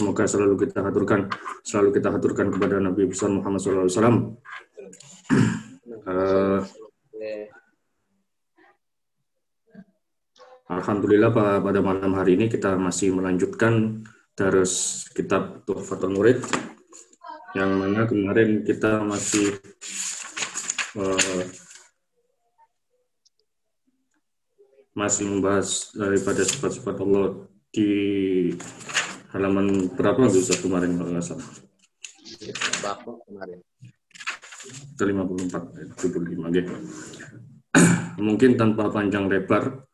semoga selalu kita haturkan selalu kita haturkan kepada Nabi besar Muhammad SAW. Uh, Alhamdulillah pada malam hari ini kita masih melanjutkan terus kitab Tuhfatul Murid yang mana kemarin kita masih uh, masih membahas daripada sifat-sifat Allah di halaman berapa Ustaz kemarin kalau nggak salah? kemarin. Ke 54, 75 gitu. Mungkin tanpa panjang lebar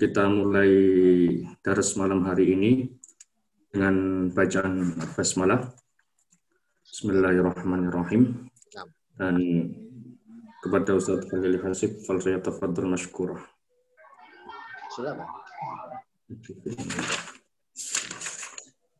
kita mulai daras malam hari ini dengan bacaan basmalah. Bismillahirrahmanirrahim. Dan kepada Ustaz Khalil Hasib, fal saya tafadhal masykurah. Sudah, Pak. Bisa itu di mana? Itu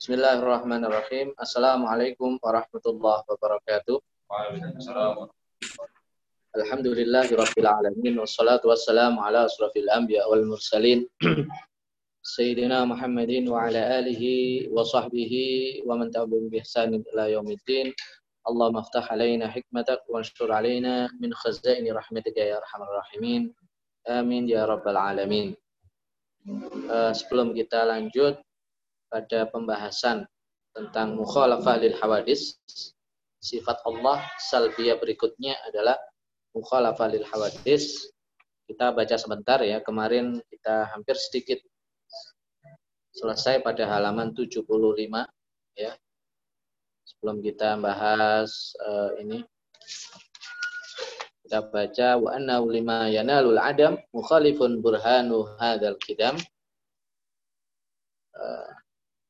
Bismillahirrahmanirrahim. Assalamualaikum warahmatullahi wabarakatuh. Waalaikumsalam. Alhamdulillahirabbil alamin wassalatu wassalamu ala asrafil anbiya wal mursalin Sayyidina Muhammadin wa ala alihi wa sahbihi wa man tabi'ahum bi ihsanin ila yaumiddin. Allahumma aftah alaina hikmatak wa anshur alaina min khazaini rahmatika ya arhamar rahimin. Amin ya rabbal alamin. Uh, sebelum kita lanjut pada pembahasan tentang mukhalafah lil hawadis, sifat Allah salbiyah berikutnya adalah mukhalafah lil hawadis. Kita baca sebentar ya. Kemarin kita hampir sedikit selesai pada halaman 75 ya. Sebelum kita bahas uh, ini kita baca wa anna lima yanalul adam mukhalifun burhanu hadzal kidam uh,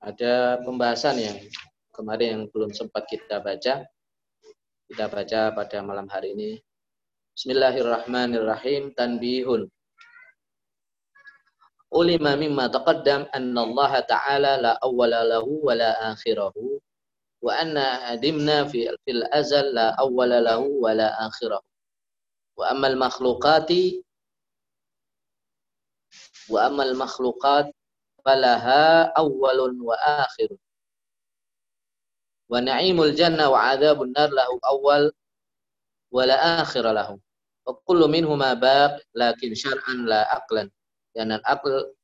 ada pembahasan yang kemarin yang belum sempat kita baca. Kita baca pada malam hari ini. Bismillahirrahmanirrahim. Tanbihun. Ulima mimma taqaddam anna Allah ta'ala la awwala lahu wa la akhirahu. Wa anna adimna fi fil azal la awwala lahu wa la akhirahu. Wa amma al makhluqati wa amma al makhluqat falaha awwalun wa akhirun wa na'imul janna wa adzabun nar lahu awwal wa la akhir lahu wa kullu minhuma baq lakin syar'an la aqlan dan al-aql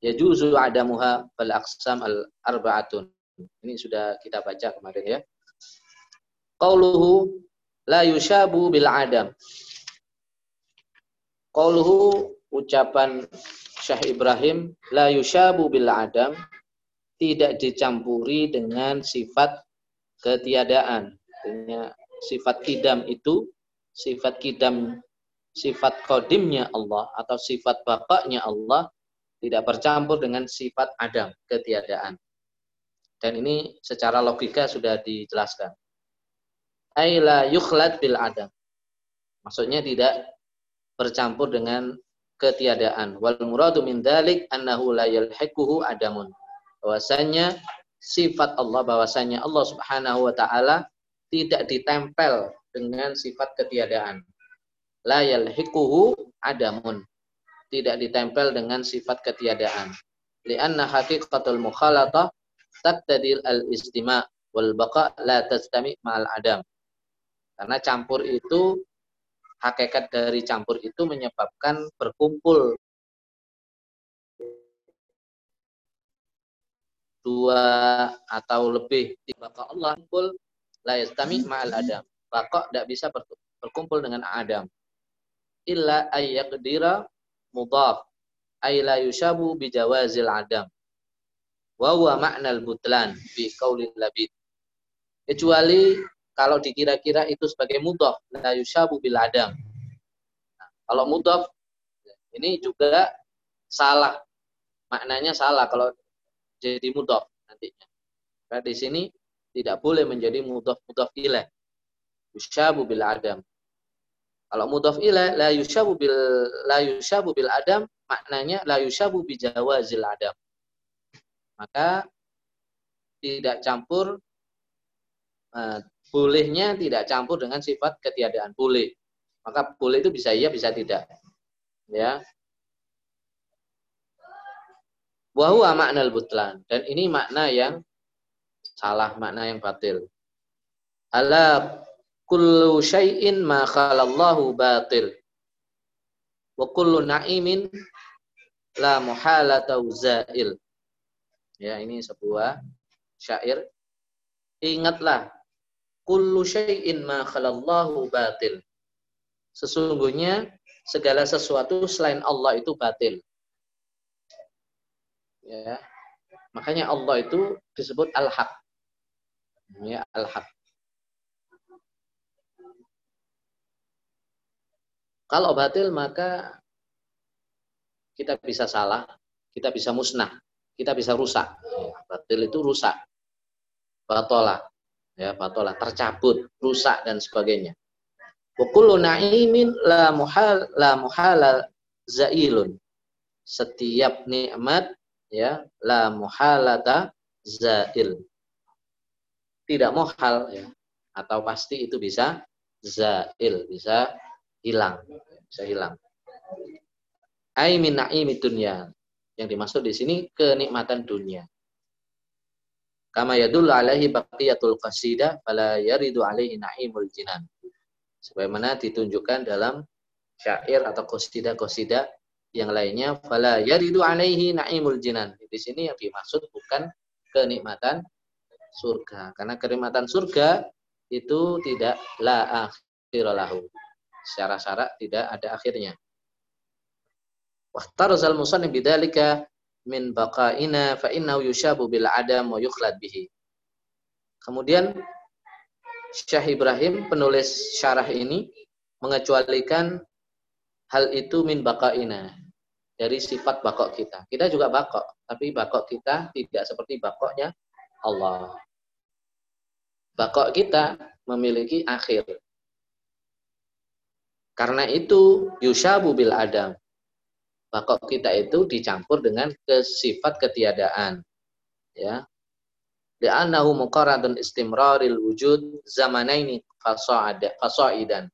yajuzu adamuha fal aqsam al arba'atun. Ini sudah kita baca kemarin ya. Qauluhu la yushabu bil adam. Qauluhu ucapan Syekh Ibrahim la yushabu bil adam tidak dicampuri dengan sifat ketiadaan. Artinya sifat kidam itu sifat kidam sifat kodimnya Allah atau sifat bapaknya Allah tidak bercampur dengan sifat Adam, ketiadaan. Dan ini secara logika sudah dijelaskan. Aila yukhlad bil Adam. Maksudnya tidak bercampur dengan ketiadaan. Wal muradu min dalik annahu la yalhiquhu adamun. Bahwasanya sifat Allah, bahwasanya Allah Subhanahu wa taala tidak ditempel dengan sifat ketiadaan la yalhiquhu adamun. Tidak ditempel dengan sifat ketiadaan. Lianna haqiqatul mukhalatah taqtadil al-istima' wal baqa la tastami' ma'al adam. Karena campur itu hakikat dari campur itu menyebabkan berkumpul. Dua atau lebih maka Allah kumpul la yastami ma'al adam. Baqa tidak bisa berkumpul dengan Adam? Illa ayyaqdira mudaf ay la yushabu bi jawazil adam. Wa huwa ma'nal butlan fi qaulil labid. Kecuali kalau dikira-kira itu sebagai mudhaf la yushabu bil adam nah, kalau mudhaf ini juga salah maknanya salah kalau jadi mudhaf nantinya Nah, di sini tidak boleh menjadi mudhaf mudhaf ilaih. Yushabu bil adam. Kalau mudhaf ilaih la yushabu bil la yushabu bil adam maknanya la yushabu bi jawazil adam. Maka tidak campur uh, bolehnya tidak campur dengan sifat ketiadaan boleh. Maka boleh itu bisa iya bisa tidak. Ya. Wahwa makna butlan dan ini makna yang salah, makna yang batil. Ala kullu syai'in ma khalallahu batil. Wa kullu na'imin la muhalata zail. Ya, ini sebuah syair. Ingatlah kullu syai'in ma khalallahu batil. Sesungguhnya segala sesuatu selain Allah itu batil. Ya. Makanya Allah itu disebut al-haq. Ya, al-haq. Kalau batil maka kita bisa salah, kita bisa musnah, kita bisa rusak. Ya, batil itu rusak. Batolah ya batolah tercabut rusak dan sebagainya. Wa na'imin la muhal la muhala zailun. Setiap nikmat ya la muhalata zail. Tidak muhal ya atau pasti itu bisa zail bisa hilang bisa hilang. Ai min na'imi dunya. Yang dimaksud di sini kenikmatan dunia Kama yadullu alaihi baqiyatul qasida fala yaridu alaihi na'imul jinan. Sebagaimana ditunjukkan dalam syair atau qasida-qasida yang lainnya fala yaridu alaihi na'imul jinan. Di sini yang dimaksud bukan kenikmatan surga. Karena kenikmatan surga itu tidak la akhiralahu. Secara syarat tidak ada akhirnya. Wahtarazal musannif bidzalika min baqaina fa innahu yushabu bil adam wa yukhlad bihi. Kemudian Syekh Ibrahim penulis syarah ini mengecualikan hal itu min baqaina dari sifat bakok kita. Kita juga bakok, tapi bakok kita tidak seperti bakoknya Allah. Bakok kita memiliki akhir. Karena itu yushabu bil adam bakok kita itu dicampur dengan kesifat ketiadaan. Ya. Li'annahu muqarradun istimraril wujud zamanaini fasa'idan.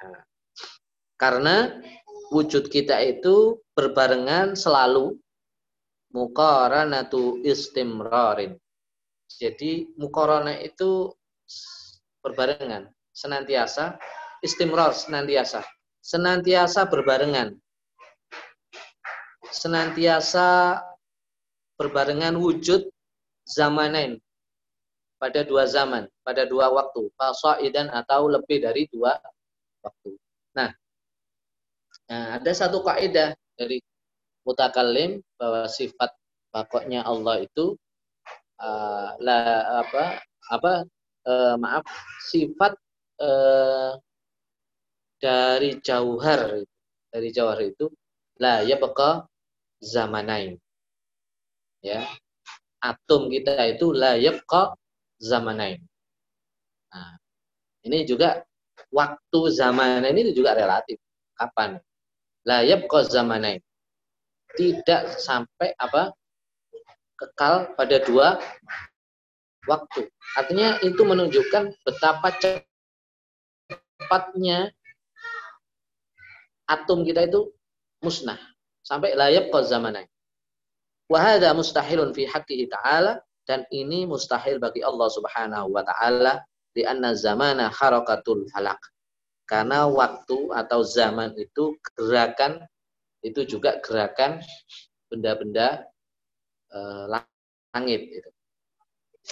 Nah, karena wujud kita itu berbarengan selalu muqaranatu istimrarin. Jadi muqarana itu berbarengan, senantiasa istimrar senantiasa, senantiasa berbarengan senantiasa berbarengan wujud zamanin pada dua zaman, pada dua waktu, fasaidan atau lebih dari dua waktu. Nah, nah ada satu kaidah dari mutakallim bahwa sifat bakoknya Allah itu uh, la apa apa uh, maaf sifat uh, dari jauhar dari jauhar itu la ya baka zamanain. Ya. Atom kita itu la yabqa zamanain. Nah, ini juga waktu zaman ini juga relatif. Kapan? La yabqa zamanain. Tidak sampai apa? kekal pada dua waktu. Artinya itu menunjukkan betapa cepatnya atom kita itu musnah sampai layab kau zamanai. Wahada mustahilun fi haqqihi ta'ala dan ini mustahil bagi Allah Subhanahu wa taala di anna zamana harakatul falak. Karena waktu atau zaman itu gerakan itu juga gerakan benda-benda e, langit itu.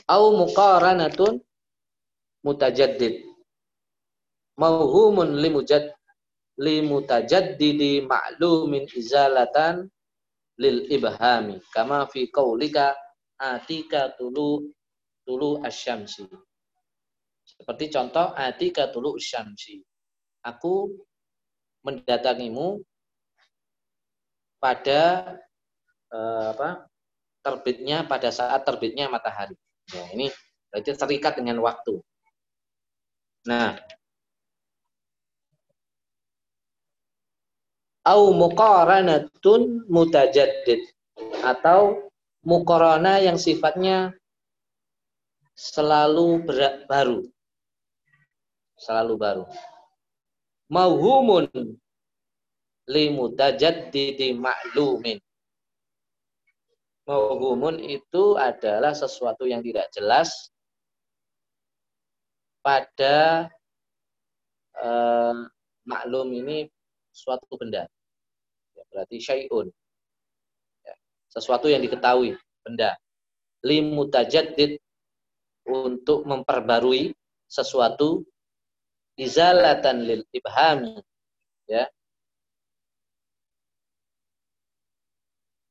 Au muqaranatun mutajaddid. Mauhumun limujad limutajaddidi ma'lumin izalatan lil ibhami kama fi qaulika atika tulu tulu asyamsi seperti contoh atika tulu asyamsi aku mendatangimu pada eh, apa terbitnya pada saat terbitnya matahari. Ya, ini berarti terikat dengan waktu. Nah, au muqaranatun mutajaddid atau muqarana yang sifatnya selalu baru. Selalu baru. Mauhumun limutajaddidi ma'lumin. Mauhumun itu adalah sesuatu yang tidak jelas pada eh, maklum ini suatu benda. Ya, berarti syai'un. Ya, sesuatu yang diketahui, benda. Limutajaddid untuk memperbarui sesuatu izalatan lil ibhami ya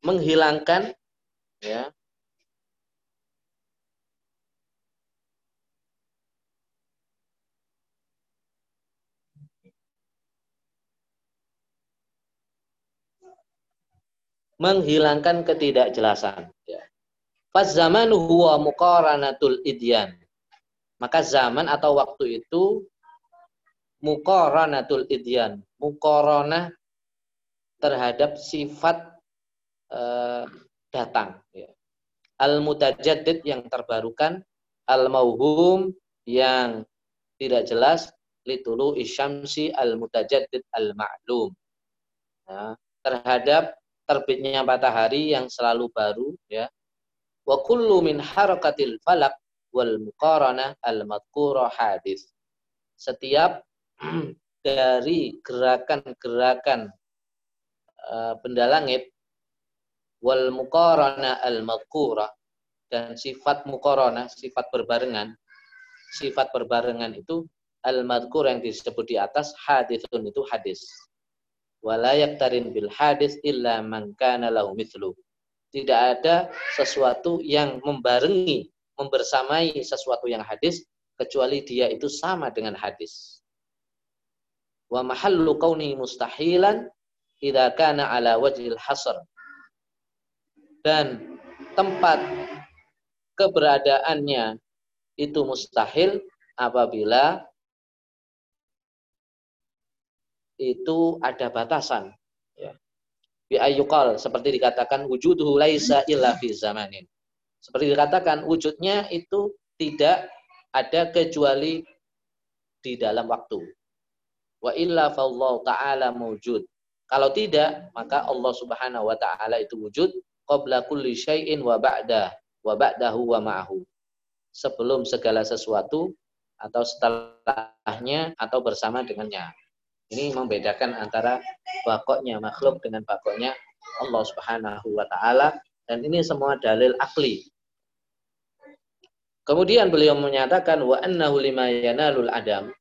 menghilangkan ya menghilangkan ketidakjelasan. Ya. Faz zaman huwa muqaranatul idyan. Maka zaman atau waktu itu muqaranatul idyan. Muqaranah terhadap sifat uh, datang. Ya. Al-mutajaddid yang terbarukan, al-mauhum yang tidak jelas, litulu isyamsi al-mutajaddid al-ma'lum. Ya. terhadap terbitnya matahari yang selalu baru ya. Wa kullu min harakatil falak wal muqarana al madhkura hadis. Setiap dari gerakan-gerakan uh, benda langit wal muqarana al madhkura dan sifat muqarana sifat berbarengan sifat berbarengan itu al madhkur yang disebut di atas hadithun itu hadis walayak tarin bil hadis illa man kana lahu mithlu. Tidak ada sesuatu yang membarengi, membersamai sesuatu yang hadis kecuali dia itu sama dengan hadis. Wa mahallu kauni mustahilan idza kana ala wajhil hasr. Dan tempat keberadaannya itu mustahil apabila itu ada batasan. Ya. Bi ayyukal seperti dikatakan wujuduhu laisa illa zamanin. Seperti dikatakan wujudnya itu tidak ada kecuali di dalam waktu. Wa illa fallahu ta'ala mewujud. Kalau tidak, maka Allah Subhanahu wa taala itu wujud qabla kulli syai'in wa ba'da wa ba'dahu wa ma'ahu. Sebelum segala sesuatu atau setelahnya atau bersama dengannya. Ini membedakan antara bakoknya makhluk dengan bakoknya Allah Subhanahu wa taala dan ini semua dalil akli. Kemudian beliau menyatakan wa annahu lima yanalul adam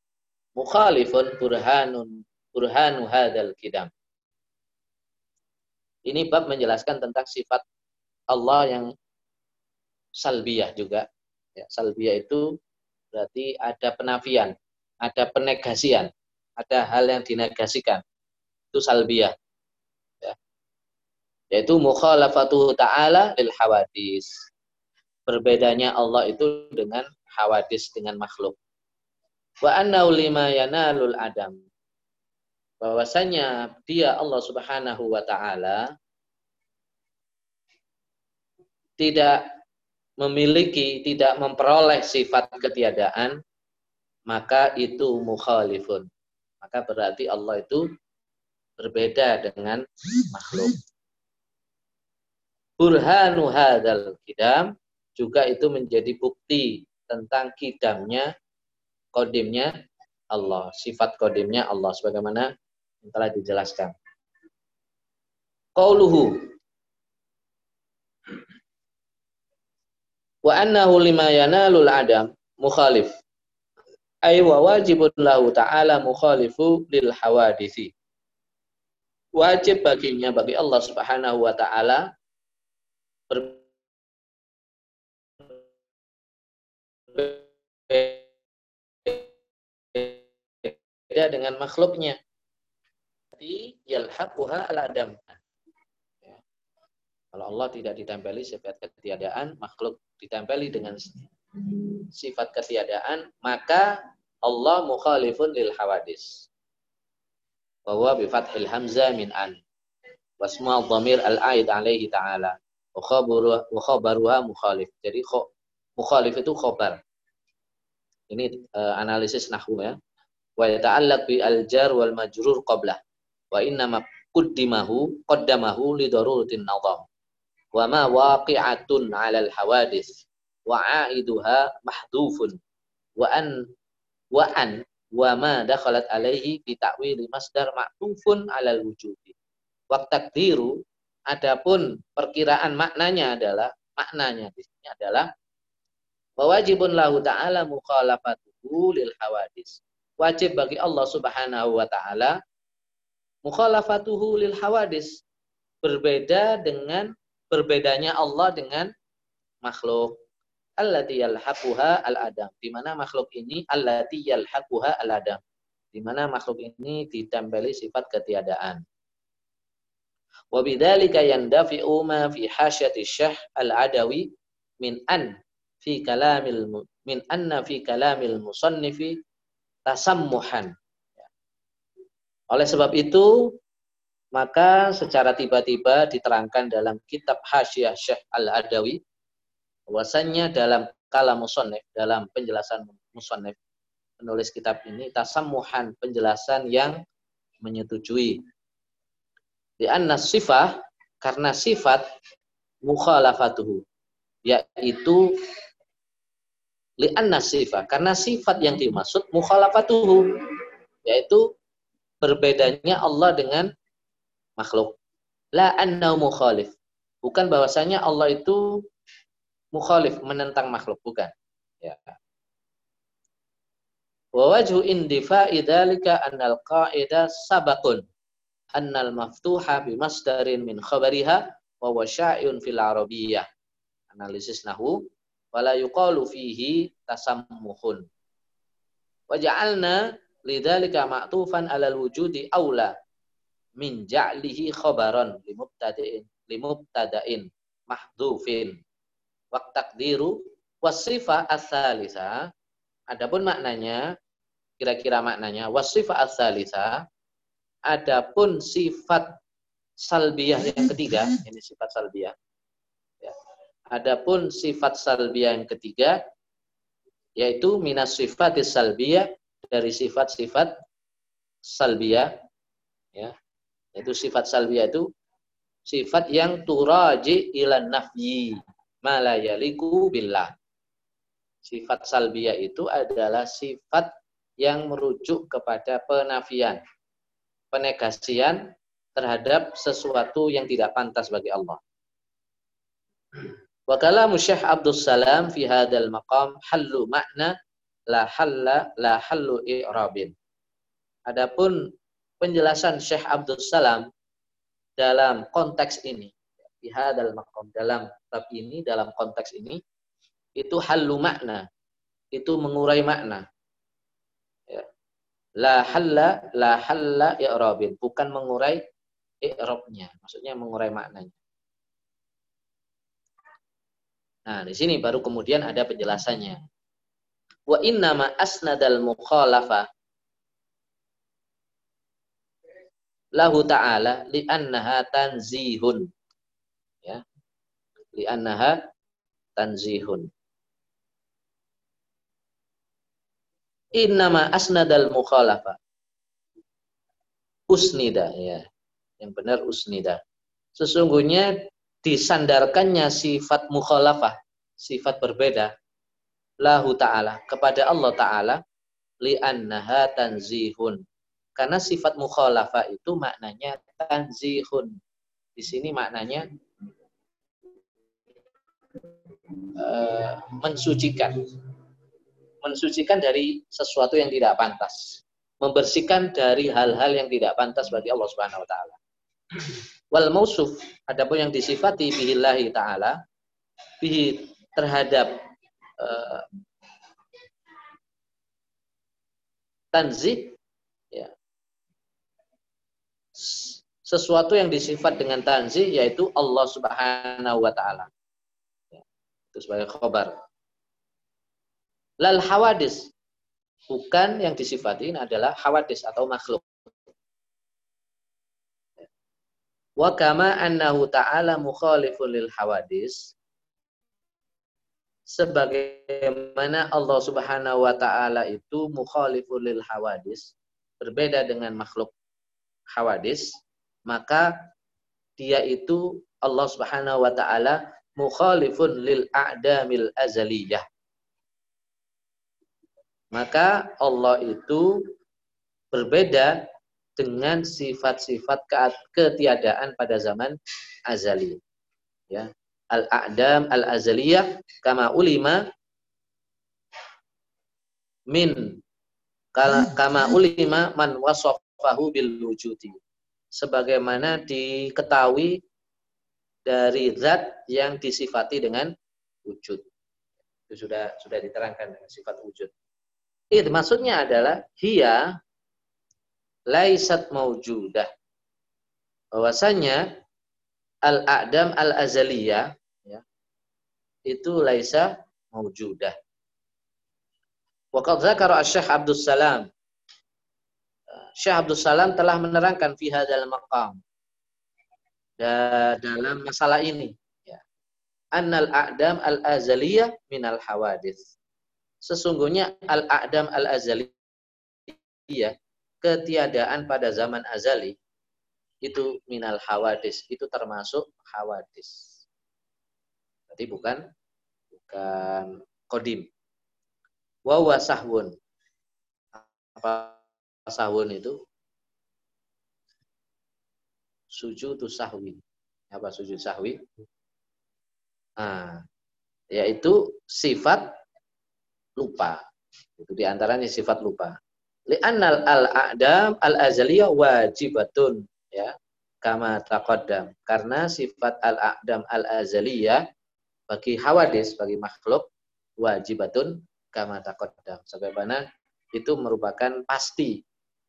mukhalifun burhanun burhanu hadzal kidam. Ini bab menjelaskan tentang sifat Allah yang salbiyah juga. Ya, salbiyah itu berarti ada penafian, ada penegasian ada hal yang dinegasikan. Itu salbiyah. Ya. Yaitu mukhalafatu ta'ala lil hawadis. Berbedanya Allah itu dengan hawadis, dengan makhluk. Wa annahu lima yanalul adam. Bahwasanya dia Allah subhanahu wa ta'ala tidak memiliki, tidak memperoleh sifat ketiadaan, maka itu mukhalifun maka berarti Allah itu berbeda dengan makhluk. Burhanu hadal kidam juga itu menjadi bukti tentang kidamnya, kodimnya Allah, sifat kodimnya Allah sebagaimana yang telah dijelaskan. Qauluhu wa annahu lima yanalul adam mukhalif ay wa wajibun lahu ta'ala mukhalifu lil hawadisi. Wajib baginya bagi Allah Subhanahu wa taala berbeda dengan makhluknya. Jadi yalhaquha al adam. Kalau Allah tidak ditempeli sifat ketiadaan, makhluk ditempeli dengan sifat ketiadaan, maka Allah mukhalifun lil hawadis. Bahwa bifathil hamzah min an. Wasma dhamir al-aid alaihi ta'ala. Wa khabaruha mukhalif. Jadi mukhalif itu khobar. Ini uh, analisis nahwu ya. Wa yata'allaq bi al-jar wal majrur qablah. Wa inna ma qaddimahu qaddamahu li daruratin nadam wa ma waqi'atun 'alal hawadis wa 'aiduha mahdhufun wa an wa an wa ma dakhalat alaihi bi ta'wili masdar ma'tufun 'alal wujudi wa takdiru adapun perkiraan maknanya adalah maknanya di sini adalah wajibun lahu ta'ala mukhalafatuhu lil hawadis. Wajib bagi Allah Subhanahu wa taala mukhalafatuhu lil hawadis. Berbeda dengan berbedanya Allah dengan makhluk allati yalhaquha al-adam. Di mana makhluk ini? Allati yalhaquha al-adam. Di mana makhluk ini ditempeli sifat ketiadaan. Wa bidzalika yandafi'u ma fi hasyati syah al-adawi min an fi kalamil min anna fi kalamil musannifi tasammuhan. Oleh sebab itu maka secara tiba-tiba diterangkan dalam kitab Hasyiah Syekh Al-Adawi bahwasannya dalam kalam musannif, dalam penjelasan musannif penulis kitab ini tasamuhan penjelasan yang menyetujui. Di anna sifah karena sifat mukhalafatuhu yaitu li anna sifah karena sifat yang dimaksud mukhalafatuhu yaitu berbedanya Allah dengan makhluk. La annau mukhalif. Bukan bahwasanya Allah itu mukhalif, menentang makhluk, bukan. Ya. Wa wajhu indifa'i dzalika annal qa'ida sabaqun annal maftuha bi masdarin min khabariha wa huwa sya'un fil arabiyyah. Analisis nahwu wala yuqalu fihi tasammuhun. Wa ja'alna lidzalika ma'tufan 'alal wujudi aula min ja'lihi khabaran limubtada'in limubtada'in mahdhufin wa taqdiru wasifa as-salisa. Adapun maknanya kira-kira maknanya wasifa as-salisa adapun sifat salbiyah yang ketiga ini sifat salbiyah. Ya. adapun sifat salbiyah yang ketiga yaitu minas sifatis salbiyah dari sifat-sifat salbiyah. Ya. Itu sifat salbiyah itu sifat yang turaji ilan nafyi malayaliku billah. Sifat salbiyah itu adalah sifat yang merujuk kepada penafian, penegasian terhadap sesuatu yang tidak pantas bagi Allah. Wa kalamu Syekh Abdul Salam fi hadzal maqam hallu makna la halla la hallu i'rabin. Adapun penjelasan Syekh Abdul Salam dalam konteks ini hadal makom dalam bab ini dalam konteks ini itu halu makna. Itu mengurai makna. Ya. la halla la halla i'rabin. Bukan mengurai i'rabnya. Maksudnya mengurai maknanya. Nah di sini baru kemudian ada penjelasannya. Wa inna ma asnadal mukhalafah lahu ta'ala li'annaha tanzihun. Li'annaha tanzihun. Innama asnadal mukhalafa. Usnida ya. Yang benar usnida. Sesungguhnya disandarkannya sifat mukhalafah, sifat berbeda lahu ta'ala kepada Allah ta'ala li'annaha tanzihun karena sifat mukhalafah itu maknanya tanzihun. Di sini maknanya uh, mensucikan. Mensucikan dari sesuatu yang tidak pantas. Membersihkan dari hal-hal yang tidak pantas bagi Allah Subhanahu wa taala. Wal mausuf adapun yang disifati bihillahi taala bihi terhadap uh, tanzih sesuatu yang disifat dengan tanzih yaitu Allah Subhanahu wa taala. Sebagai khabar. Lal hawadis bukan yang disifati adalah hawadis atau makhluk. Wa kama annahu ta'ala mukhalifun lil hawadis sebagaimana Allah Subhanahu wa taala itu mukhalifun lil hawadis berbeda dengan makhluk hawadis maka dia itu Allah Subhanahu wa taala mukhalifun lil a'damil azaliyah. Maka Allah itu berbeda dengan sifat-sifat ketiadaan pada zaman azali ya al-a'dam al-azaliyah kama ulima min kama ulima man wasafahu bil wujudi. Sebagaimana diketahui dari zat yang disifati dengan wujud itu sudah sudah diterangkan dengan sifat wujud itu maksudnya adalah hiya laisat maujudah bahwasanya al-a'dam al-azaliyah itu laisa maujudah. Waqad zakara Syekh Abdul Salam. Syekh Abdul Salam telah menerangkan fi hadzal maqam. Dalam masalah ini ya. Annal a'dam al-azaliyah minal hawadis. Sesungguhnya al-a'dam al-azaliyah ketiadaan pada zaman azali itu minal hawadis, itu termasuk hawadis. Berarti bukan bukan kodim. Wawa sahwun. Apa sahwun itu? Sujud sahwi. Apa sujud sahwi? Nah, yaitu sifat lupa. Itu di antaranya sifat lupa. Li'annal al-a'dam al-azaliyah wajibatun. Ya, kama taqaddam. Karena sifat al-a'dam al-azaliyah bagi hawadis, bagi makhluk, wajibatun kama taqaddam. Sebagaimana itu merupakan pasti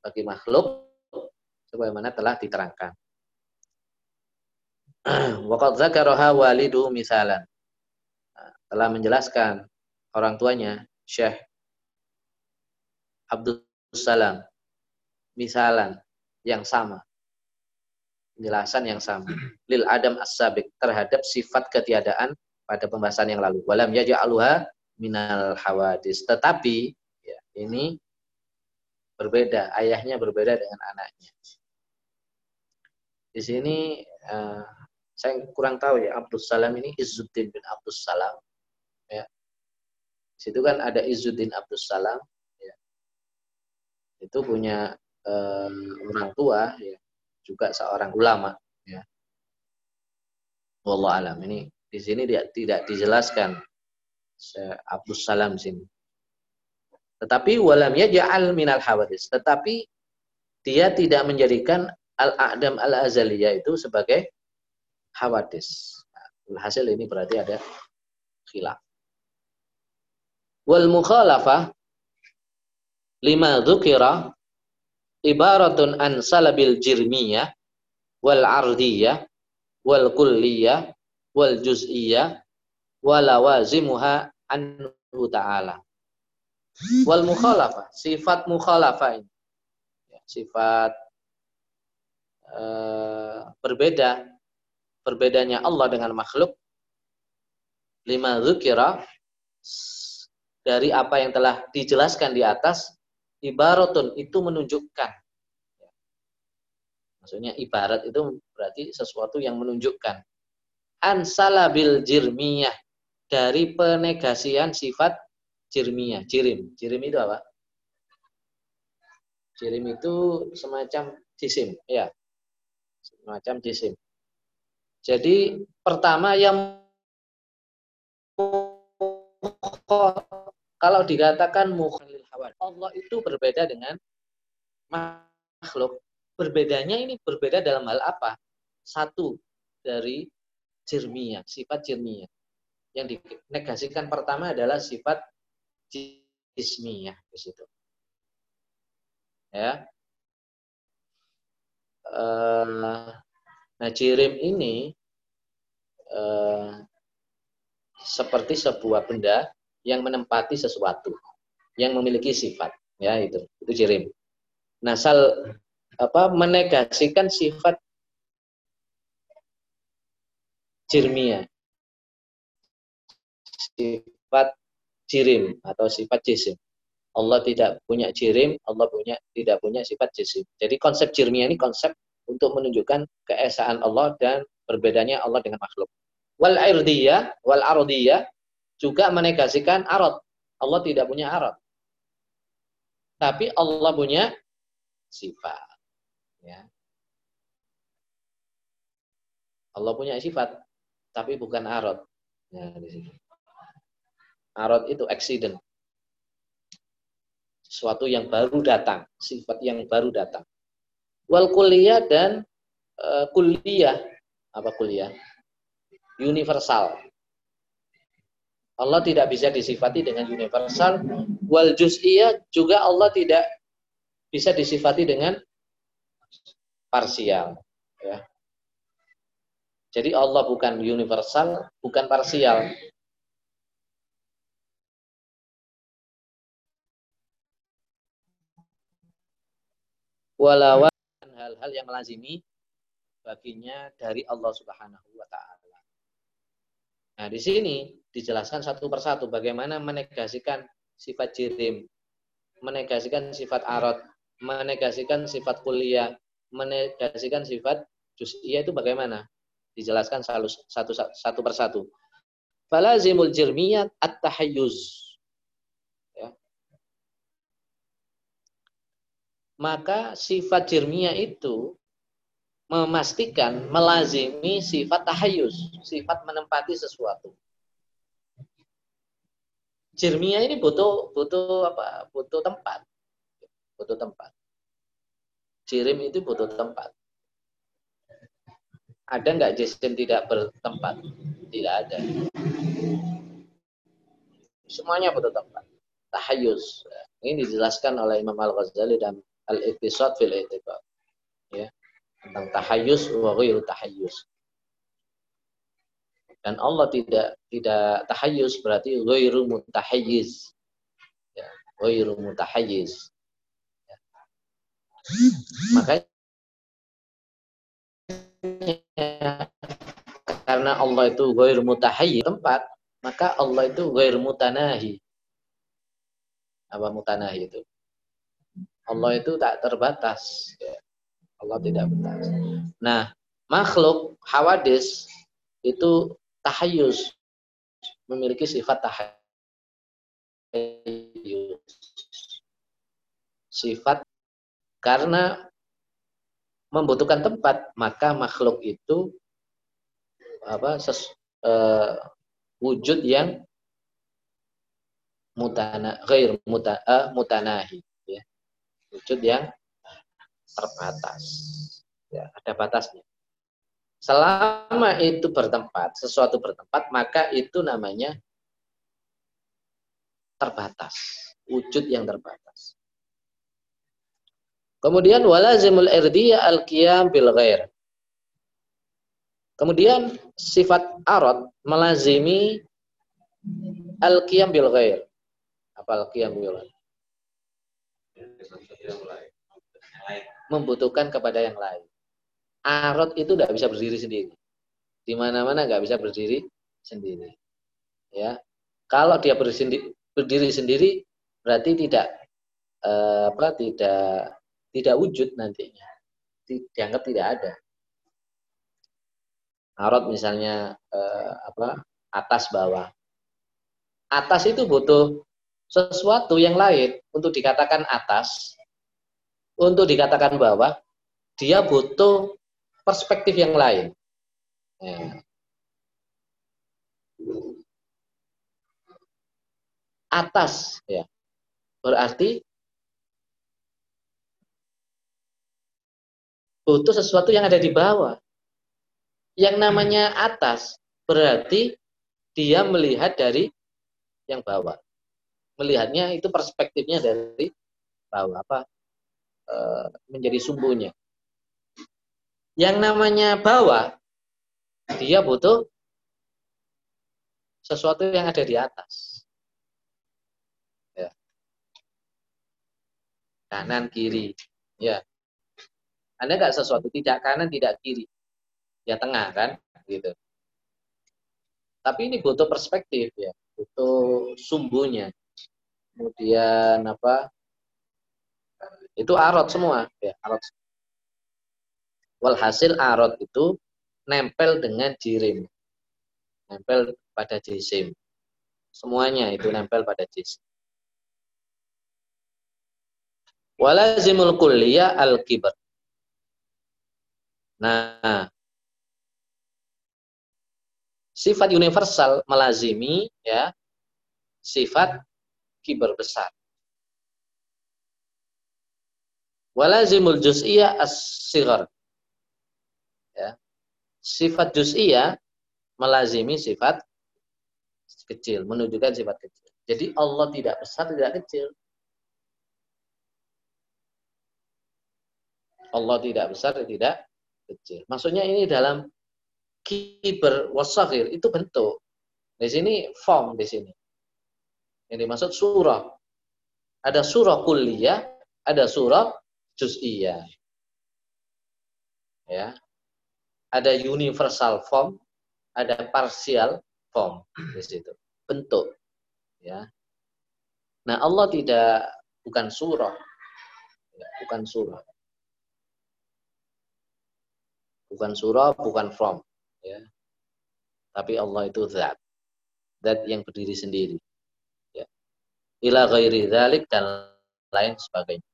bagi makhluk sebagaimana telah diterangkan. Waqad zakaraha walidu misalan. Telah menjelaskan orang tuanya Syekh Abdul Salam misalan yang sama penjelasan yang sama lil adam as-sabiq terhadap sifat ketiadaan pada pembahasan yang lalu. Walam yaj'aluha minal hawadis. Tetapi ya, ini berbeda, ayahnya berbeda dengan anaknya. Di sini uh, saya kurang tahu ya Abdus Salam ini Izzuddin bin Abdus Salam. Ya. Situ kan ada Izzuddin Abdus Salam. Ya. Itu punya uh, orang tua, ya. juga seorang ulama. Ya. Wallah alam ini di sini dia tidak dijelaskan Abdus Salam sini. Tetapi walam yaj'al minal hawadis. Tetapi dia tidak menjadikan al-a'dam al-azaliyah itu sebagai hawadis. Nah, hasil ini berarti ada khilaf. Wal mukhalafah lima dzukira ibaratun an salabil jirmiyah wal ardiyah wal kulliyah wal juz'iyah walawazimuha anhu ta'ala. Wal mukhalafah, sifat mukhalafah ini. Ya, sifat uh, berbeda berbedanya Allah dengan makhluk lima zukira dari apa yang telah dijelaskan di atas ibaratun itu menunjukkan maksudnya ibarat itu berarti sesuatu yang menunjukkan ansalabil jirmiyah dari penegasian sifat jirmiyah. Jirim. Jirim itu apa? Jirim itu semacam jisim, ya. Semacam jisim. Jadi pertama yang kalau dikatakan mukhalil hawa, Allah itu berbeda dengan makhluk. Berbedanya ini berbeda dalam hal apa? Satu dari jirmiyah, sifat jirmiyah. Yang dinegasikan pertama adalah sifat jismiyah di situ. Ya. uh, nah jirim ini uh, seperti sebuah benda yang menempati sesuatu yang memiliki sifat ya itu itu jirim. Nah sal apa menegasikan sifat jirmia sifat jirim atau sifat jisim. Allah tidak punya jirim, Allah punya tidak punya sifat jisim. Jadi konsep jirmia ini konsep untuk menunjukkan keesaan Allah dan berbedanya Allah dengan makhluk. Wal irdiyah, wal ardiyah juga menegasikan arad. Allah tidak punya arad. Tapi Allah punya sifat. Ya. Allah punya sifat, tapi bukan arad. Nah, di sini. Arad itu accident sesuatu yang baru datang, sifat yang baru datang. Wal kuliah dan uh, kuliah apa kuliah? Universal. Allah tidak bisa disifati dengan universal. Wal juz'iyah juga Allah tidak bisa disifati dengan parsial. Ya. Jadi Allah bukan universal, bukan parsial. walawan hal-hal yang lazimi baginya dari Allah Subhanahu wa taala. Nah, di sini dijelaskan satu persatu bagaimana menegasikan sifat jirim, menegasikan sifat arad, menegasikan sifat kuliah, menegasikan sifat juz'iyah itu bagaimana? Dijelaskan satu, satu, satu persatu. Falazimul jirmiyat at-tahayyuz. Maka sifat jirmiyah itu memastikan melazimi sifat tahayus, sifat menempati sesuatu. Jirmiyah ini butuh butuh apa? Butuh tempat. Butuh tempat. Jirim itu butuh tempat. Ada nggak jisim tidak bertempat? Tidak ada. Semuanya butuh tempat. Tahayus. Ini dijelaskan oleh Imam Al-Ghazali dan al-iktisad fil i'tibar. Ya. Tentang tahayus wa ghairu tahayus. Dan Allah tidak tidak tahayus berarti ghairu mutahayyiz. Ya, ghairu mutahayyiz. Ya. Makanya karena Allah itu ghairu mutahayyiz tempat, maka Allah itu ghairu mutanahi. Apa mutanahi itu? Allah itu tak terbatas. Ya. Allah tidak batas. Nah, makhluk hawadis itu tahayus memiliki sifat tahayus. Sifat karena membutuhkan tempat, maka makhluk itu apa ses, uh, wujud yang mutana ghair muta, uh, mutanahi wujud yang terbatas. Ya, ada batasnya. Selama itu bertempat, sesuatu bertempat, maka itu namanya terbatas. Wujud yang terbatas. Kemudian walazimul irdiyah al-qiyam bil ghair. Kemudian sifat arad melazimi al-qiyam bil ghair. Apa al-qiyam bil ghair? Membutuhkan kepada yang lain. Arot itu tidak bisa berdiri sendiri. Di mana-mana nggak bisa berdiri sendiri. Ya, kalau dia berdiri, sendiri berarti tidak eh, apa tidak tidak wujud nantinya. Dianggap tidak ada. Arot misalnya eh, apa atas bawah. Atas itu butuh sesuatu yang lain untuk dikatakan atas untuk dikatakan bahwa dia butuh perspektif yang lain. Ya. Atas, ya. Berarti butuh sesuatu yang ada di bawah. Yang namanya atas berarti dia melihat dari yang bawah. Melihatnya itu perspektifnya dari bawah apa? Eh, menjadi sumbunya. Yang namanya bawah, dia butuh sesuatu yang ada di atas. Ya. Kanan, kiri. Ya. Anda nggak sesuatu, tidak kanan, tidak kiri. Ya tengah kan, gitu. Tapi ini butuh perspektif ya, butuh sumbunya. Kemudian apa? Itu arot semua, ya, arot. Walhasil arot itu nempel dengan jirim. Nempel pada jisim. Semuanya itu nempel pada jisim. Walazimul kulliyah al-kibar. Nah, sifat universal melazimi ya sifat kibar besar. Walazimul juz'iyah as-sighar. Ya. Sifat juz'iyah melazimi sifat kecil, menunjukkan sifat kecil. Jadi Allah tidak besar, tidak kecil. Allah tidak besar, tidak kecil. Maksudnya ini dalam kiber wasahir itu bentuk. Di sini form di sini. Ini maksud surah. Ada surah kuliah, ada surah juz'iyah. Ya. Ada universal form, ada partial form di situ. Bentuk. Ya. Nah, Allah tidak bukan surah. Ya, bukan surah. Bukan surah, bukan form ya. Tapi Allah itu zat. Zat yang berdiri sendiri. Ya. Ila ghairi dan lain sebagainya.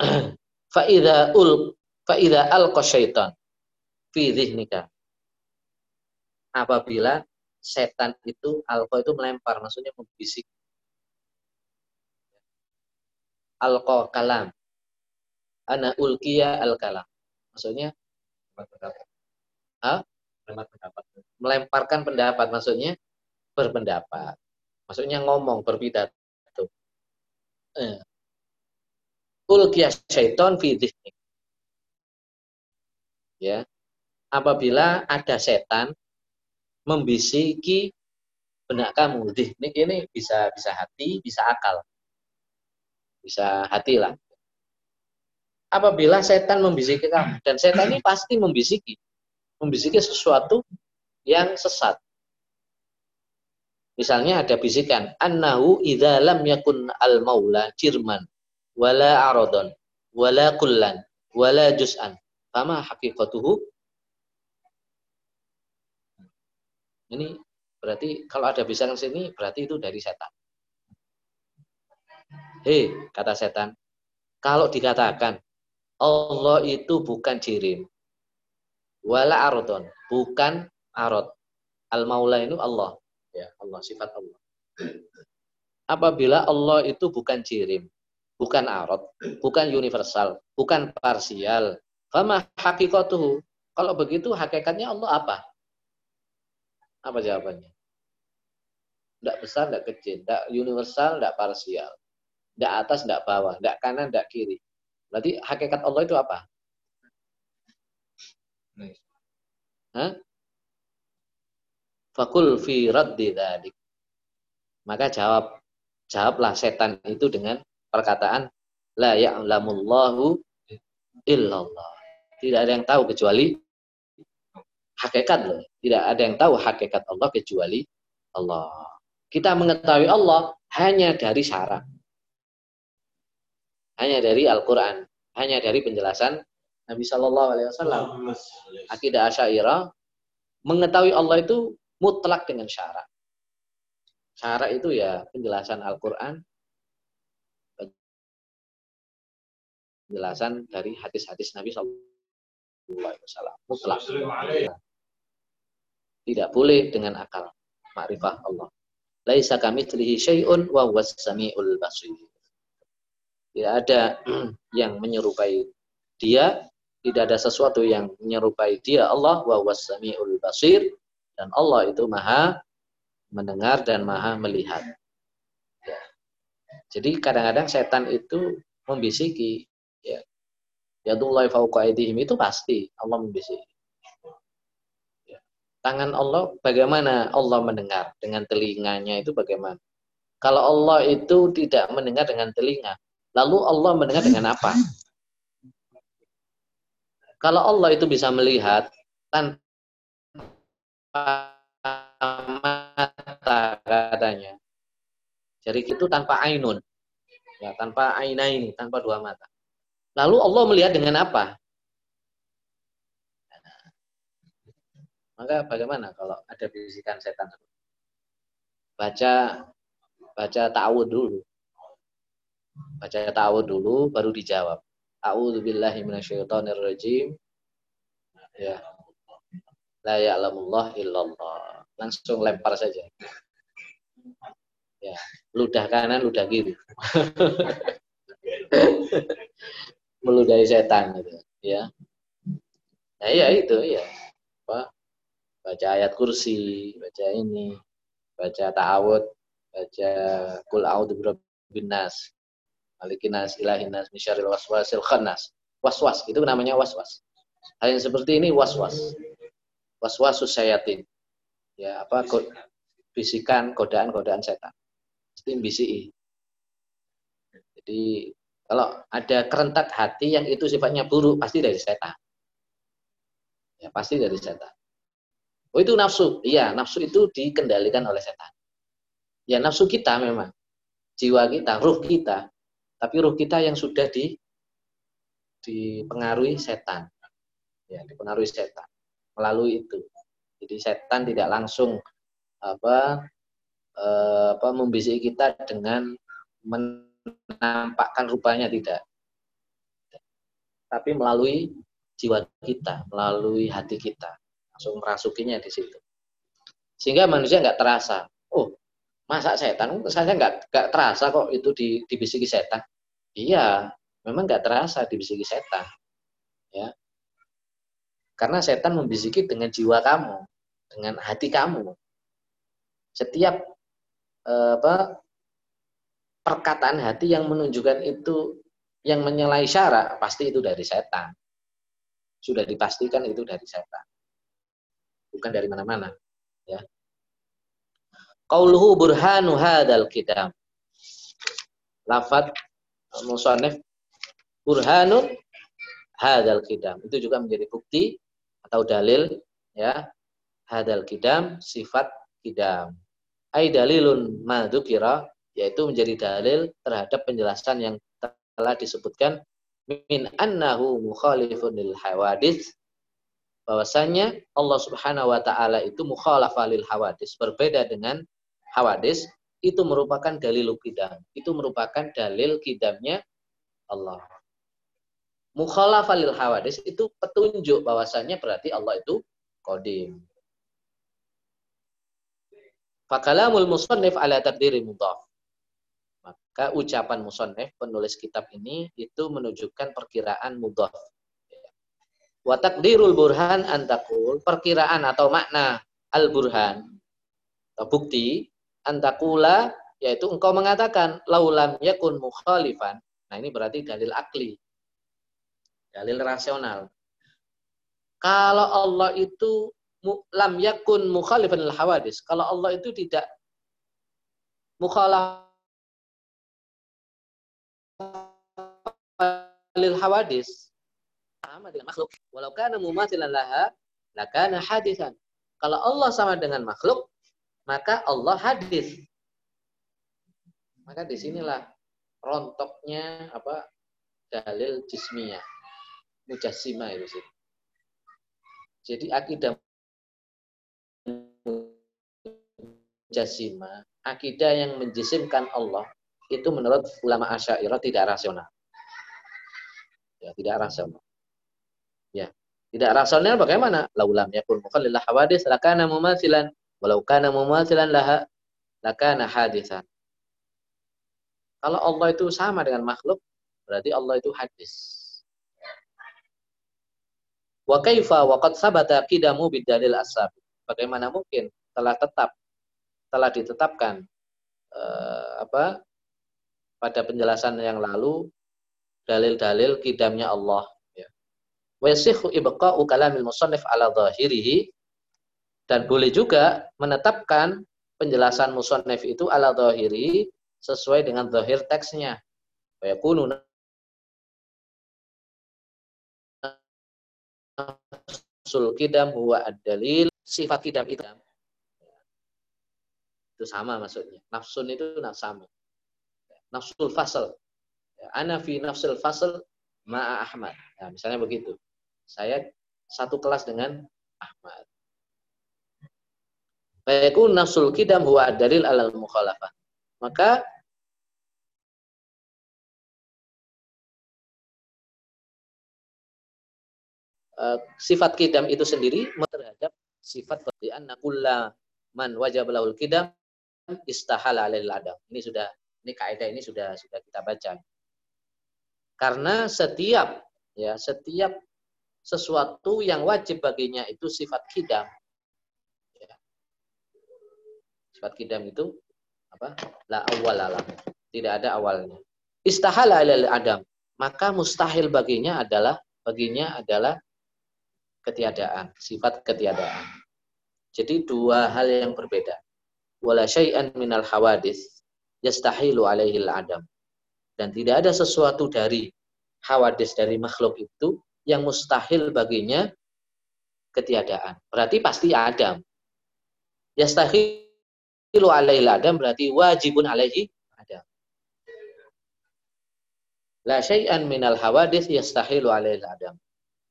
Fa'idha ul fa'idha alqa syaitan fi dhihnika. Apabila setan itu alqa itu melempar, maksudnya membisik. Alqa kalam, ana ulkiya al kalam. Maksudnya ha? melemparkan pendapat maksudnya berpendapat. Maksudnya ngomong berpidato. Eh. Ulkiya syaiton fi Ya. Apabila ada setan membisiki benak kamu, dihnik ini bisa bisa hati, bisa akal. Bisa hati lah apabila setan membisiki kamu dan setan ini pasti membisiki membisiki sesuatu yang sesat misalnya ada bisikan annahu idza lam yakun al maula jirman wala aradon wala kullan wala juz'an fama haqiqatuhu ini berarti kalau ada bisikan sini berarti itu dari setan hei kata setan kalau dikatakan Allah itu bukan jirim. Wala arodon. Bukan arod. Al-maula itu Allah. Ya, Allah, sifat Allah. Apabila Allah itu bukan jirim, bukan arod, bukan universal, bukan parsial. Fama hakikatuhu. Kalau begitu hakikatnya Allah apa? Apa jawabannya? Tidak besar, tidak kecil. Tidak universal, tidak parsial. Tidak atas, tidak bawah. Tidak kanan, tidak kiri. Berarti hakikat Allah itu apa? Hah? Fakul fi raddi. Maka jawab jawablah setan itu dengan perkataan la ya'lamullahu illallah. Tidak ada yang tahu kecuali hakikat loh. Tidak ada yang tahu hakikat Allah kecuali Allah. Kita mengetahui Allah hanya dari syarat hanya dari Al-Quran, hanya dari penjelasan Nabi Shallallahu Alaihi Wasallam. Akidah Asyairah mengetahui Allah itu mutlak dengan syarat. Syarat itu ya penjelasan Al-Quran, penjelasan dari hadis-hadis Nabi Shallallahu Alaihi Wasallam. Mutlak. Tidak boleh dengan akal. Ma'rifah Allah. Laisa kami syai'un wa huwas samiul basir. Tidak ada yang menyerupai dia, tidak ada sesuatu yang menyerupai dia Allah wa wasamiul basir dan Allah itu maha mendengar dan maha melihat. Ya. Jadi kadang-kadang setan itu membisiki Yadullahi fauqa aydihim itu pasti Allah membisiki. Ya. Tangan Allah bagaimana Allah mendengar dengan telinganya itu bagaimana? Kalau Allah itu tidak mendengar dengan telinga, lalu Allah mendengar dengan apa? Kalau Allah itu bisa melihat tanpa mata katanya. Jadi itu tanpa ainun. Ya, tanpa aina ini, tanpa dua mata. Lalu Allah melihat dengan apa? Maka bagaimana kalau ada bisikan setan? Baca baca ta'awud dulu. Baca ta'awud dulu baru dijawab. A'udzu billahi minasyaitonir rajim. Ya. La ya'lamullah illallah. Langsung lempar saja. Ya, ludah kanan, ludah kiri. meludahi setan gitu ya. Nah ya itu ya apa? Baca ayat kursi baca ini baca ta'awud baca kul a'udzu birabbin nas malikin nas ilahin nas misyaril waswasil khannas. Waswas itu namanya waswas. Hal yang seperti ini waswas. Waswasus sayatin ya apa? Bisikan godaan-godaan setan. Itu bisi jadi kalau ada kerentak hati yang itu sifatnya buruk, pasti dari setan. Ya, pasti dari setan. Oh itu nafsu. Iya, nafsu itu dikendalikan oleh setan. Ya nafsu kita memang. Jiwa kita, ruh kita. Tapi ruh kita yang sudah di dipengaruhi setan. Ya, dipengaruhi setan. Melalui itu. Jadi setan tidak langsung apa eh, apa membisiki kita dengan men menampakkan rupanya tidak. Tapi melalui jiwa kita, melalui hati kita. Langsung merasukinya di situ. Sehingga manusia nggak terasa. Oh, masa setan? Saya nggak nggak terasa kok itu di, dibisiki setan. Iya, memang nggak terasa dibisiki setan. Ya, karena setan membisiki dengan jiwa kamu, dengan hati kamu. Setiap eh, apa perkataan hati yang menunjukkan itu yang menyalahi syarak pasti itu dari setan. Sudah dipastikan itu dari setan. Bukan dari mana-mana, ya. Qauluhu burhanu hadal kitab. Lafat musannif burhanun hadal kidam. Itu juga menjadi bukti atau dalil ya. Hadal kidam sifat kidam. Ai dalilun madzukira yaitu menjadi dalil terhadap penjelasan yang telah disebutkan min annahu mukhalifun lil hawadits bahwasanya Allah Subhanahu wa taala itu mukhalafah lil hawadis berbeda dengan hawadis itu merupakan dalil kidam itu merupakan dalil kidamnya Allah. Mukhalafah lil hawadis itu petunjuk bahwasanya berarti Allah itu qadim. Fakalamul musannif ala taqdiri mudhaf maka ucapan musonef penulis kitab ini itu menunjukkan perkiraan mudhaf. Wa takdirul burhan antakul perkiraan atau makna al burhan atau bukti antakula yaitu engkau mengatakan laulam yakun mukhalifan. Nah ini berarti dalil akli. Dalil rasional. Kalau Allah itu lam yakun mukhalifan al hawadis. Kalau Allah itu tidak mukhalaf lil hawadis sama dengan makhluk. Walau kana mumathilan laha, lakana hadisan. Kalau Allah sama dengan makhluk, maka Allah hadis. Maka di sinilah rontoknya apa dalil jismiyah, mujassima itu sih. Jadi akidah mujassima, akidah yang menjisimkan Allah itu menurut ulama Asy'ariyah tidak rasional. Ya, tidak rasional. Ya, tidak rasional bagaimana? Laulam yakun mukhallil hawadis lakana mumatsilan walau kana mumatsilan laha lakana hadisan. Kalau Allah itu sama dengan makhluk, berarti Allah itu hadis. Wa kaifa wa qad sabata qidamu bidalil asab. Bagaimana mungkin telah tetap telah ditetapkan uh, apa pada penjelasan yang lalu dalil-dalil kidamnya Allah. Ya. Wa yasihhu ibqa'u kalamil musannif ala zahirihi dan boleh juga menetapkan penjelasan musannif itu ala zahiri sesuai dengan zahir teksnya. Wa yakunu nafsul kidam huwa ad-dalil sifat kidam itu itu sama maksudnya nafsun itu sama nafsul fasal ana fi nafsul fasal ma'a Ahmad nah, misalnya begitu saya satu kelas dengan Ahmad Fayakun nafsul kidam huwa ad-dalil alal mukhalafah maka uh, sifat kidam itu sendiri terhadap sifat berarti nakulla man wajib lahul kidam istahala alil adam. Ini sudah ini kaidah ini sudah sudah kita baca. Karena setiap ya setiap sesuatu yang wajib baginya itu sifat kidam. Ya. Sifat kidam itu apa? La awal Tidak ada awalnya. Istahala alil adam. Maka mustahil baginya adalah baginya adalah ketiadaan, sifat ketiadaan. Jadi dua hal yang berbeda. Wala syai'an minal hawadis yastahilu alaihi adam. Dan tidak ada sesuatu dari hawadis dari makhluk itu yang mustahil baginya ketiadaan. Berarti pasti Adam. Yastahilu alaihi adam berarti wajibun alaihi adam. La syai'an minal hawadis yastahilu alaihi adam.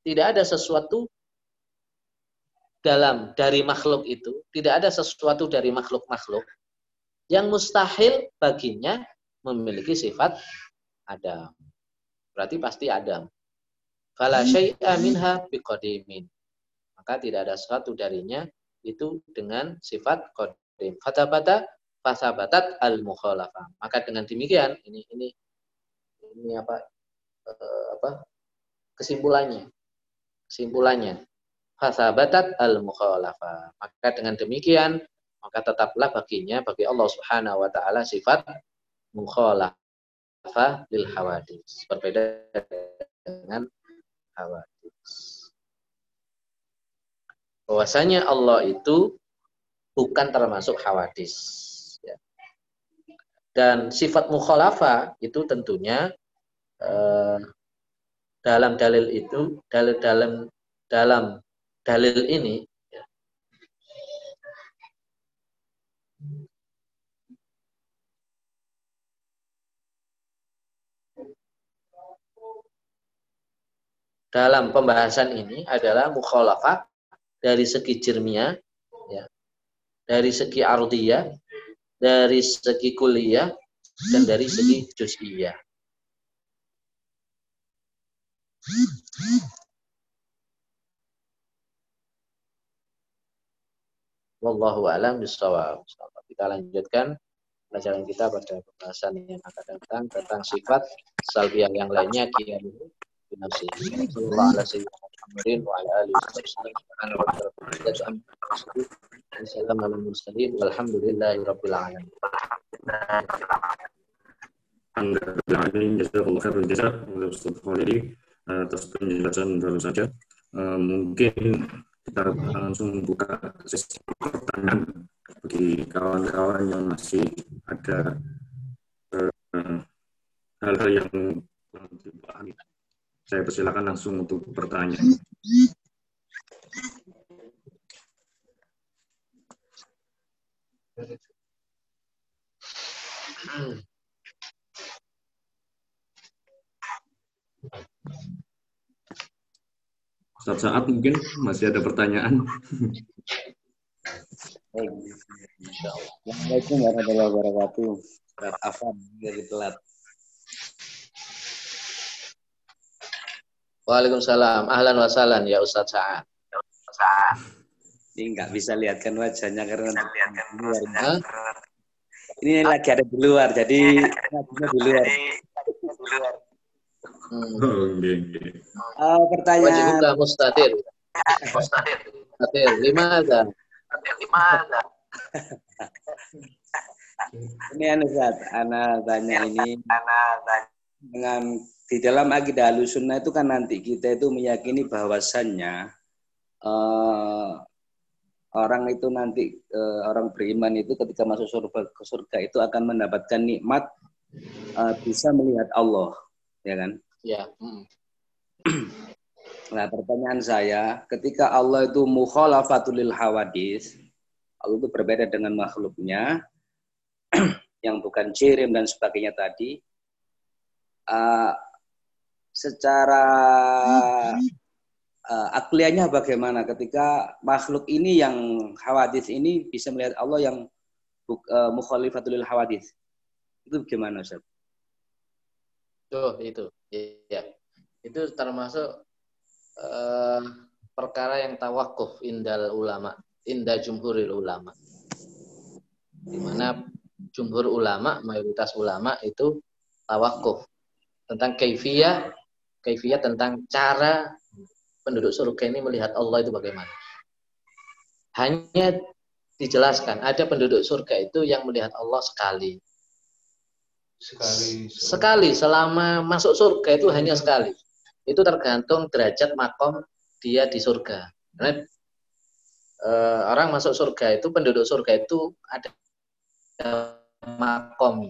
Tidak ada sesuatu dalam dari makhluk itu tidak ada sesuatu dari makhluk-makhluk yang mustahil baginya memiliki sifat Adam. Berarti pasti Adam. Fala syai'a minha biqadimin. Maka tidak ada sesuatu darinya itu dengan sifat qadim. Fatabata fasabatat al mukhalafah. Maka dengan demikian ini ini ini apa eh, apa kesimpulannya. Kesimpulannya fasabatat al mukhalafa. Maka dengan demikian maka tetaplah baginya bagi Allah Subhanahu wa taala sifat mukhalafa lil hawadis. Berbeda dengan hawadis. Bahwasanya Allah itu bukan termasuk hawadis. Ya. Dan sifat mukhalafa itu tentunya eh, dalam dalil itu dalil dalam dalam dalil ini ya. Dalam pembahasan ini adalah mukhalafah dari segi jirmiyah ya. Dari segi ardiyah dari segi kuliah dan dari segi juz'iyah. Wallahu a'lam bishawab. Kita lanjutkan pelajaran kita pada pembahasan yang akan datang tentang sifat salbiah yang lainnya atas. Uh, mungkin kita langsung buka sesi pertanyaan bagi kawan-kawan yang masih ada eh, hal-hal uh, yang. Saya persilakan langsung untuk pertanyaan. Hmm. Ustaz Saat mungkin masih ada pertanyaan. Assalamualaikum warahmatullahi wabarakatuh. Berat Afan dari telat. Waalaikumsalam. Ahlan wa sahlan ya Ustaz Sa'ad. Ini nggak bisa lihatkan wajahnya karena di luar. Ini lagi ada di luar, jadi di luar. Hmm. Oh. Uh, pertanyaan. Wajib mustatir. Mustatir. Mustatir. Lima ada. Lima ada. ini anu Zat, Ana tanya ini. Ana tanya. Dengan di dalam akidah sunnah itu kan nanti kita itu meyakini bahwasannya uh, orang itu nanti uh, orang beriman itu ketika masuk surga ke surga itu akan mendapatkan nikmat uh, bisa melihat Allah, ya kan? Ya. Hmm. Nah, pertanyaan saya, ketika Allah itu mukhalafatul hawadis, Allah itu berbeda dengan makhluknya yang bukan jirim dan sebagainya tadi. Uh, secara uh, akliannya bagaimana ketika makhluk ini yang hawadis ini bisa melihat Allah yang uh, mukhalifatul hawadis? Itu gimana, Ustaz? Tuh, itu. Iya. Itu termasuk uh, perkara yang tawakuf indal ulama, inda jumhuril ulama. Di mana jumhur ulama, mayoritas ulama itu tawakuf tentang kaifiyah, kaifiyah tentang cara penduduk surga ini melihat Allah itu bagaimana. Hanya dijelaskan ada penduduk surga itu yang melihat Allah sekali. Sekali. Sekali selama masuk surga itu hanya sekali itu tergantung derajat makom dia di surga. Karena e, orang masuk surga itu penduduk surga itu ada makom,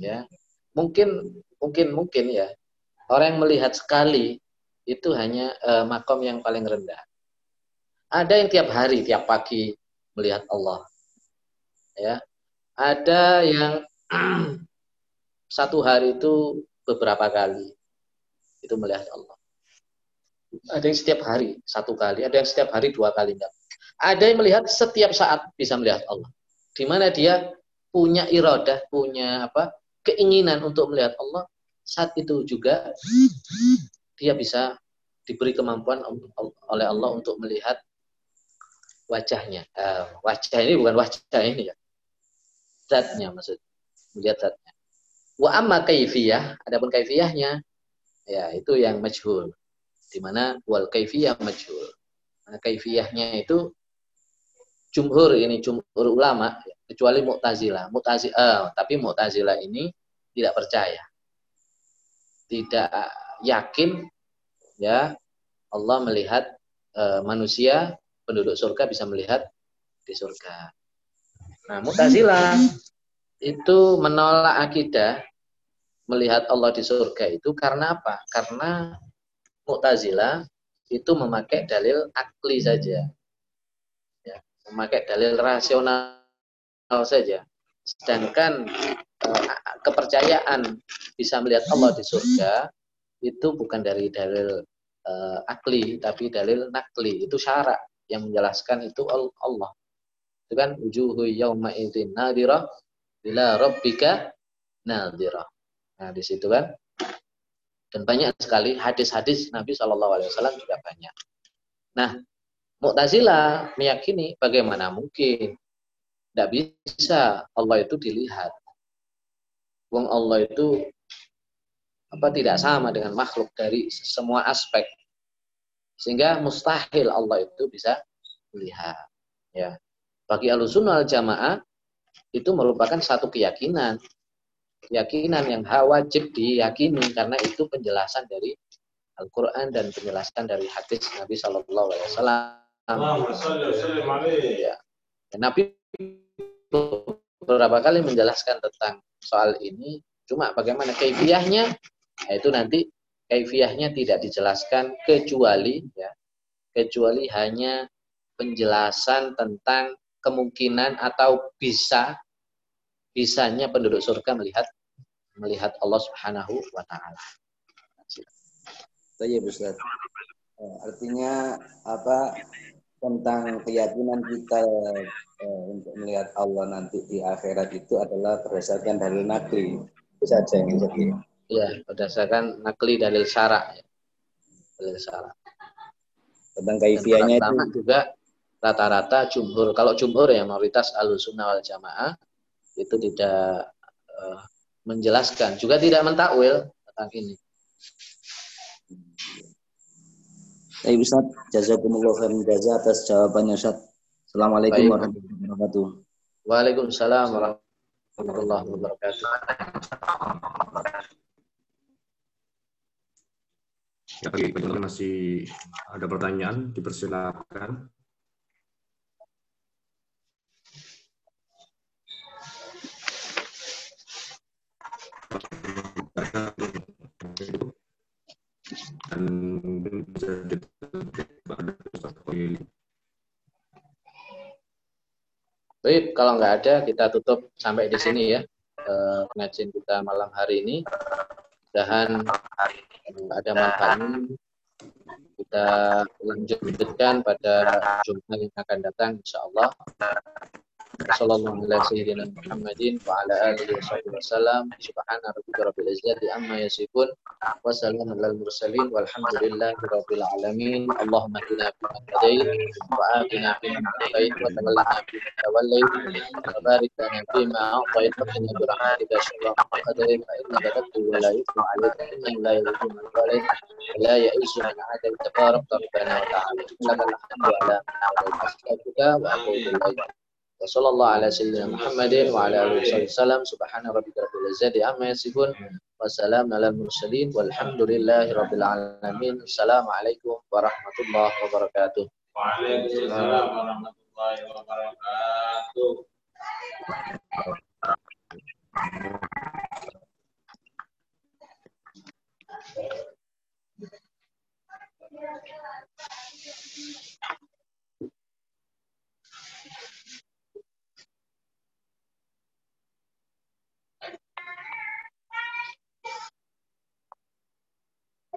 ya mungkin mungkin mungkin ya orang yang melihat sekali itu hanya e, makom yang paling rendah. Ada yang tiap hari tiap pagi melihat Allah, ya ada yang satu hari itu beberapa kali itu melihat Allah. Ada yang setiap hari satu kali, ada yang setiap hari dua kali enggak. Ada yang melihat setiap saat bisa melihat Allah. Di mana dia punya iradah, punya apa? keinginan untuk melihat Allah, saat itu juga dia bisa diberi kemampuan oleh Allah untuk melihat wajahnya. Uh, wajah ini bukan wajah ini ya. Zatnya maksud. Melihat zatnya. Wa amma kaifiyah, adapun kaifiyahnya Ya, itu yang majhul. Di mana wal kaifiyah majhul. Nah, kaifiyahnya itu jumhur ini jumhur ulama kecuali Mu'tazilah. Mu'tazilah eh, tapi Mu'tazilah ini tidak percaya. Tidak yakin ya Allah melihat eh, manusia penduduk surga bisa melihat di surga. Nah, Mu'tazilah itu menolak akidah melihat Allah di surga itu karena apa? Karena Mu'tazilah itu memakai dalil akli saja. Ya, memakai dalil rasional saja. Sedangkan kepercayaan bisa melihat Allah di surga itu bukan dari dalil eh, akli tapi dalil nakli. Itu syarat yang menjelaskan itu Allah. Itu kan wujuhu yauma idzin nadirah ila rabbika nadirah. Nah, di situ kan. Dan banyak sekali hadis-hadis Nabi Shallallahu Alaihi Wasallam juga banyak. Nah, Mu'tazilah meyakini bagaimana mungkin tidak bisa Allah itu dilihat. Wong Allah itu apa tidak sama dengan makhluk dari semua aspek. Sehingga mustahil Allah itu bisa melihat. Ya. Bagi alusunal jamaah itu merupakan satu keyakinan keyakinan yang wajib diyakini karena itu penjelasan dari Al-Quran dan penjelasan dari hadis Nabi Shallallahu Alaihi Wasallam. Ya. Nabi beberapa kali menjelaskan tentang soal ini. Cuma bagaimana kaifiahnya, nah, itu nanti kaifiahnya tidak dijelaskan kecuali ya, kecuali hanya penjelasan tentang kemungkinan atau bisa bisanya penduduk surga melihat melihat Allah Subhanahu wa taala. Artinya apa tentang keyakinan kita eh, untuk melihat Allah nanti di akhirat itu adalah berdasarkan dalil nakli. Itu saja yang jadi. Iya, berdasarkan nakli dalil syara. Dalil syara. Tentang kaifiahnya itu juga rata-rata jumhur. Kalau jumhur ya mayoritas al-sunnah wal jamaah itu tidak uh, menjelaskan, juga tidak mentakwil tentang ini. Baik Ustaz, jazakumullah khairan jaza atas jawabannya Ustaz. Assalamualaikum warahmatullahi wabarakatuh. Waalaikumsalam warahmatullahi wabarakatuh. Tapi masih ada pertanyaan, dipersilakan. Baik, kalau nggak ada kita tutup sampai di sini ya eh, pengajian kita malam hari ini. Mudahan ada manfaatnya. Kita lanjutkan pada jumpa yang akan datang insya Allah. Sallallahu ala sayyidina Muhammadin. وسلام على المرسلين والحمد لله رب العالمين. اللهم اهدنا فيمن هديت وآتنا فيمن عافيت وتولنا فيمن توليت وبارك لنا فيما أعطيت وقنا برحمتك شر ما قدرت فإنك تبدو ولا يتلى عليك إنه لا يضل من وليت ولا يئس من عدل تبارك ربنا وتعالى. لك الحمد على ما أعطيت. أستغفرك وأتوب وصلى الله على سيدنا محمد وعلى آله وصحبه وسلم. سبحان ربك رب العزة عما يصفون. wassalamu ala mursalin walhamdulillahi rabbil alamin. Assalamualaikum warahmatullahi wabarakatuh. Waalaikumsalam warahmatullahi wabarakatuh. Thank you.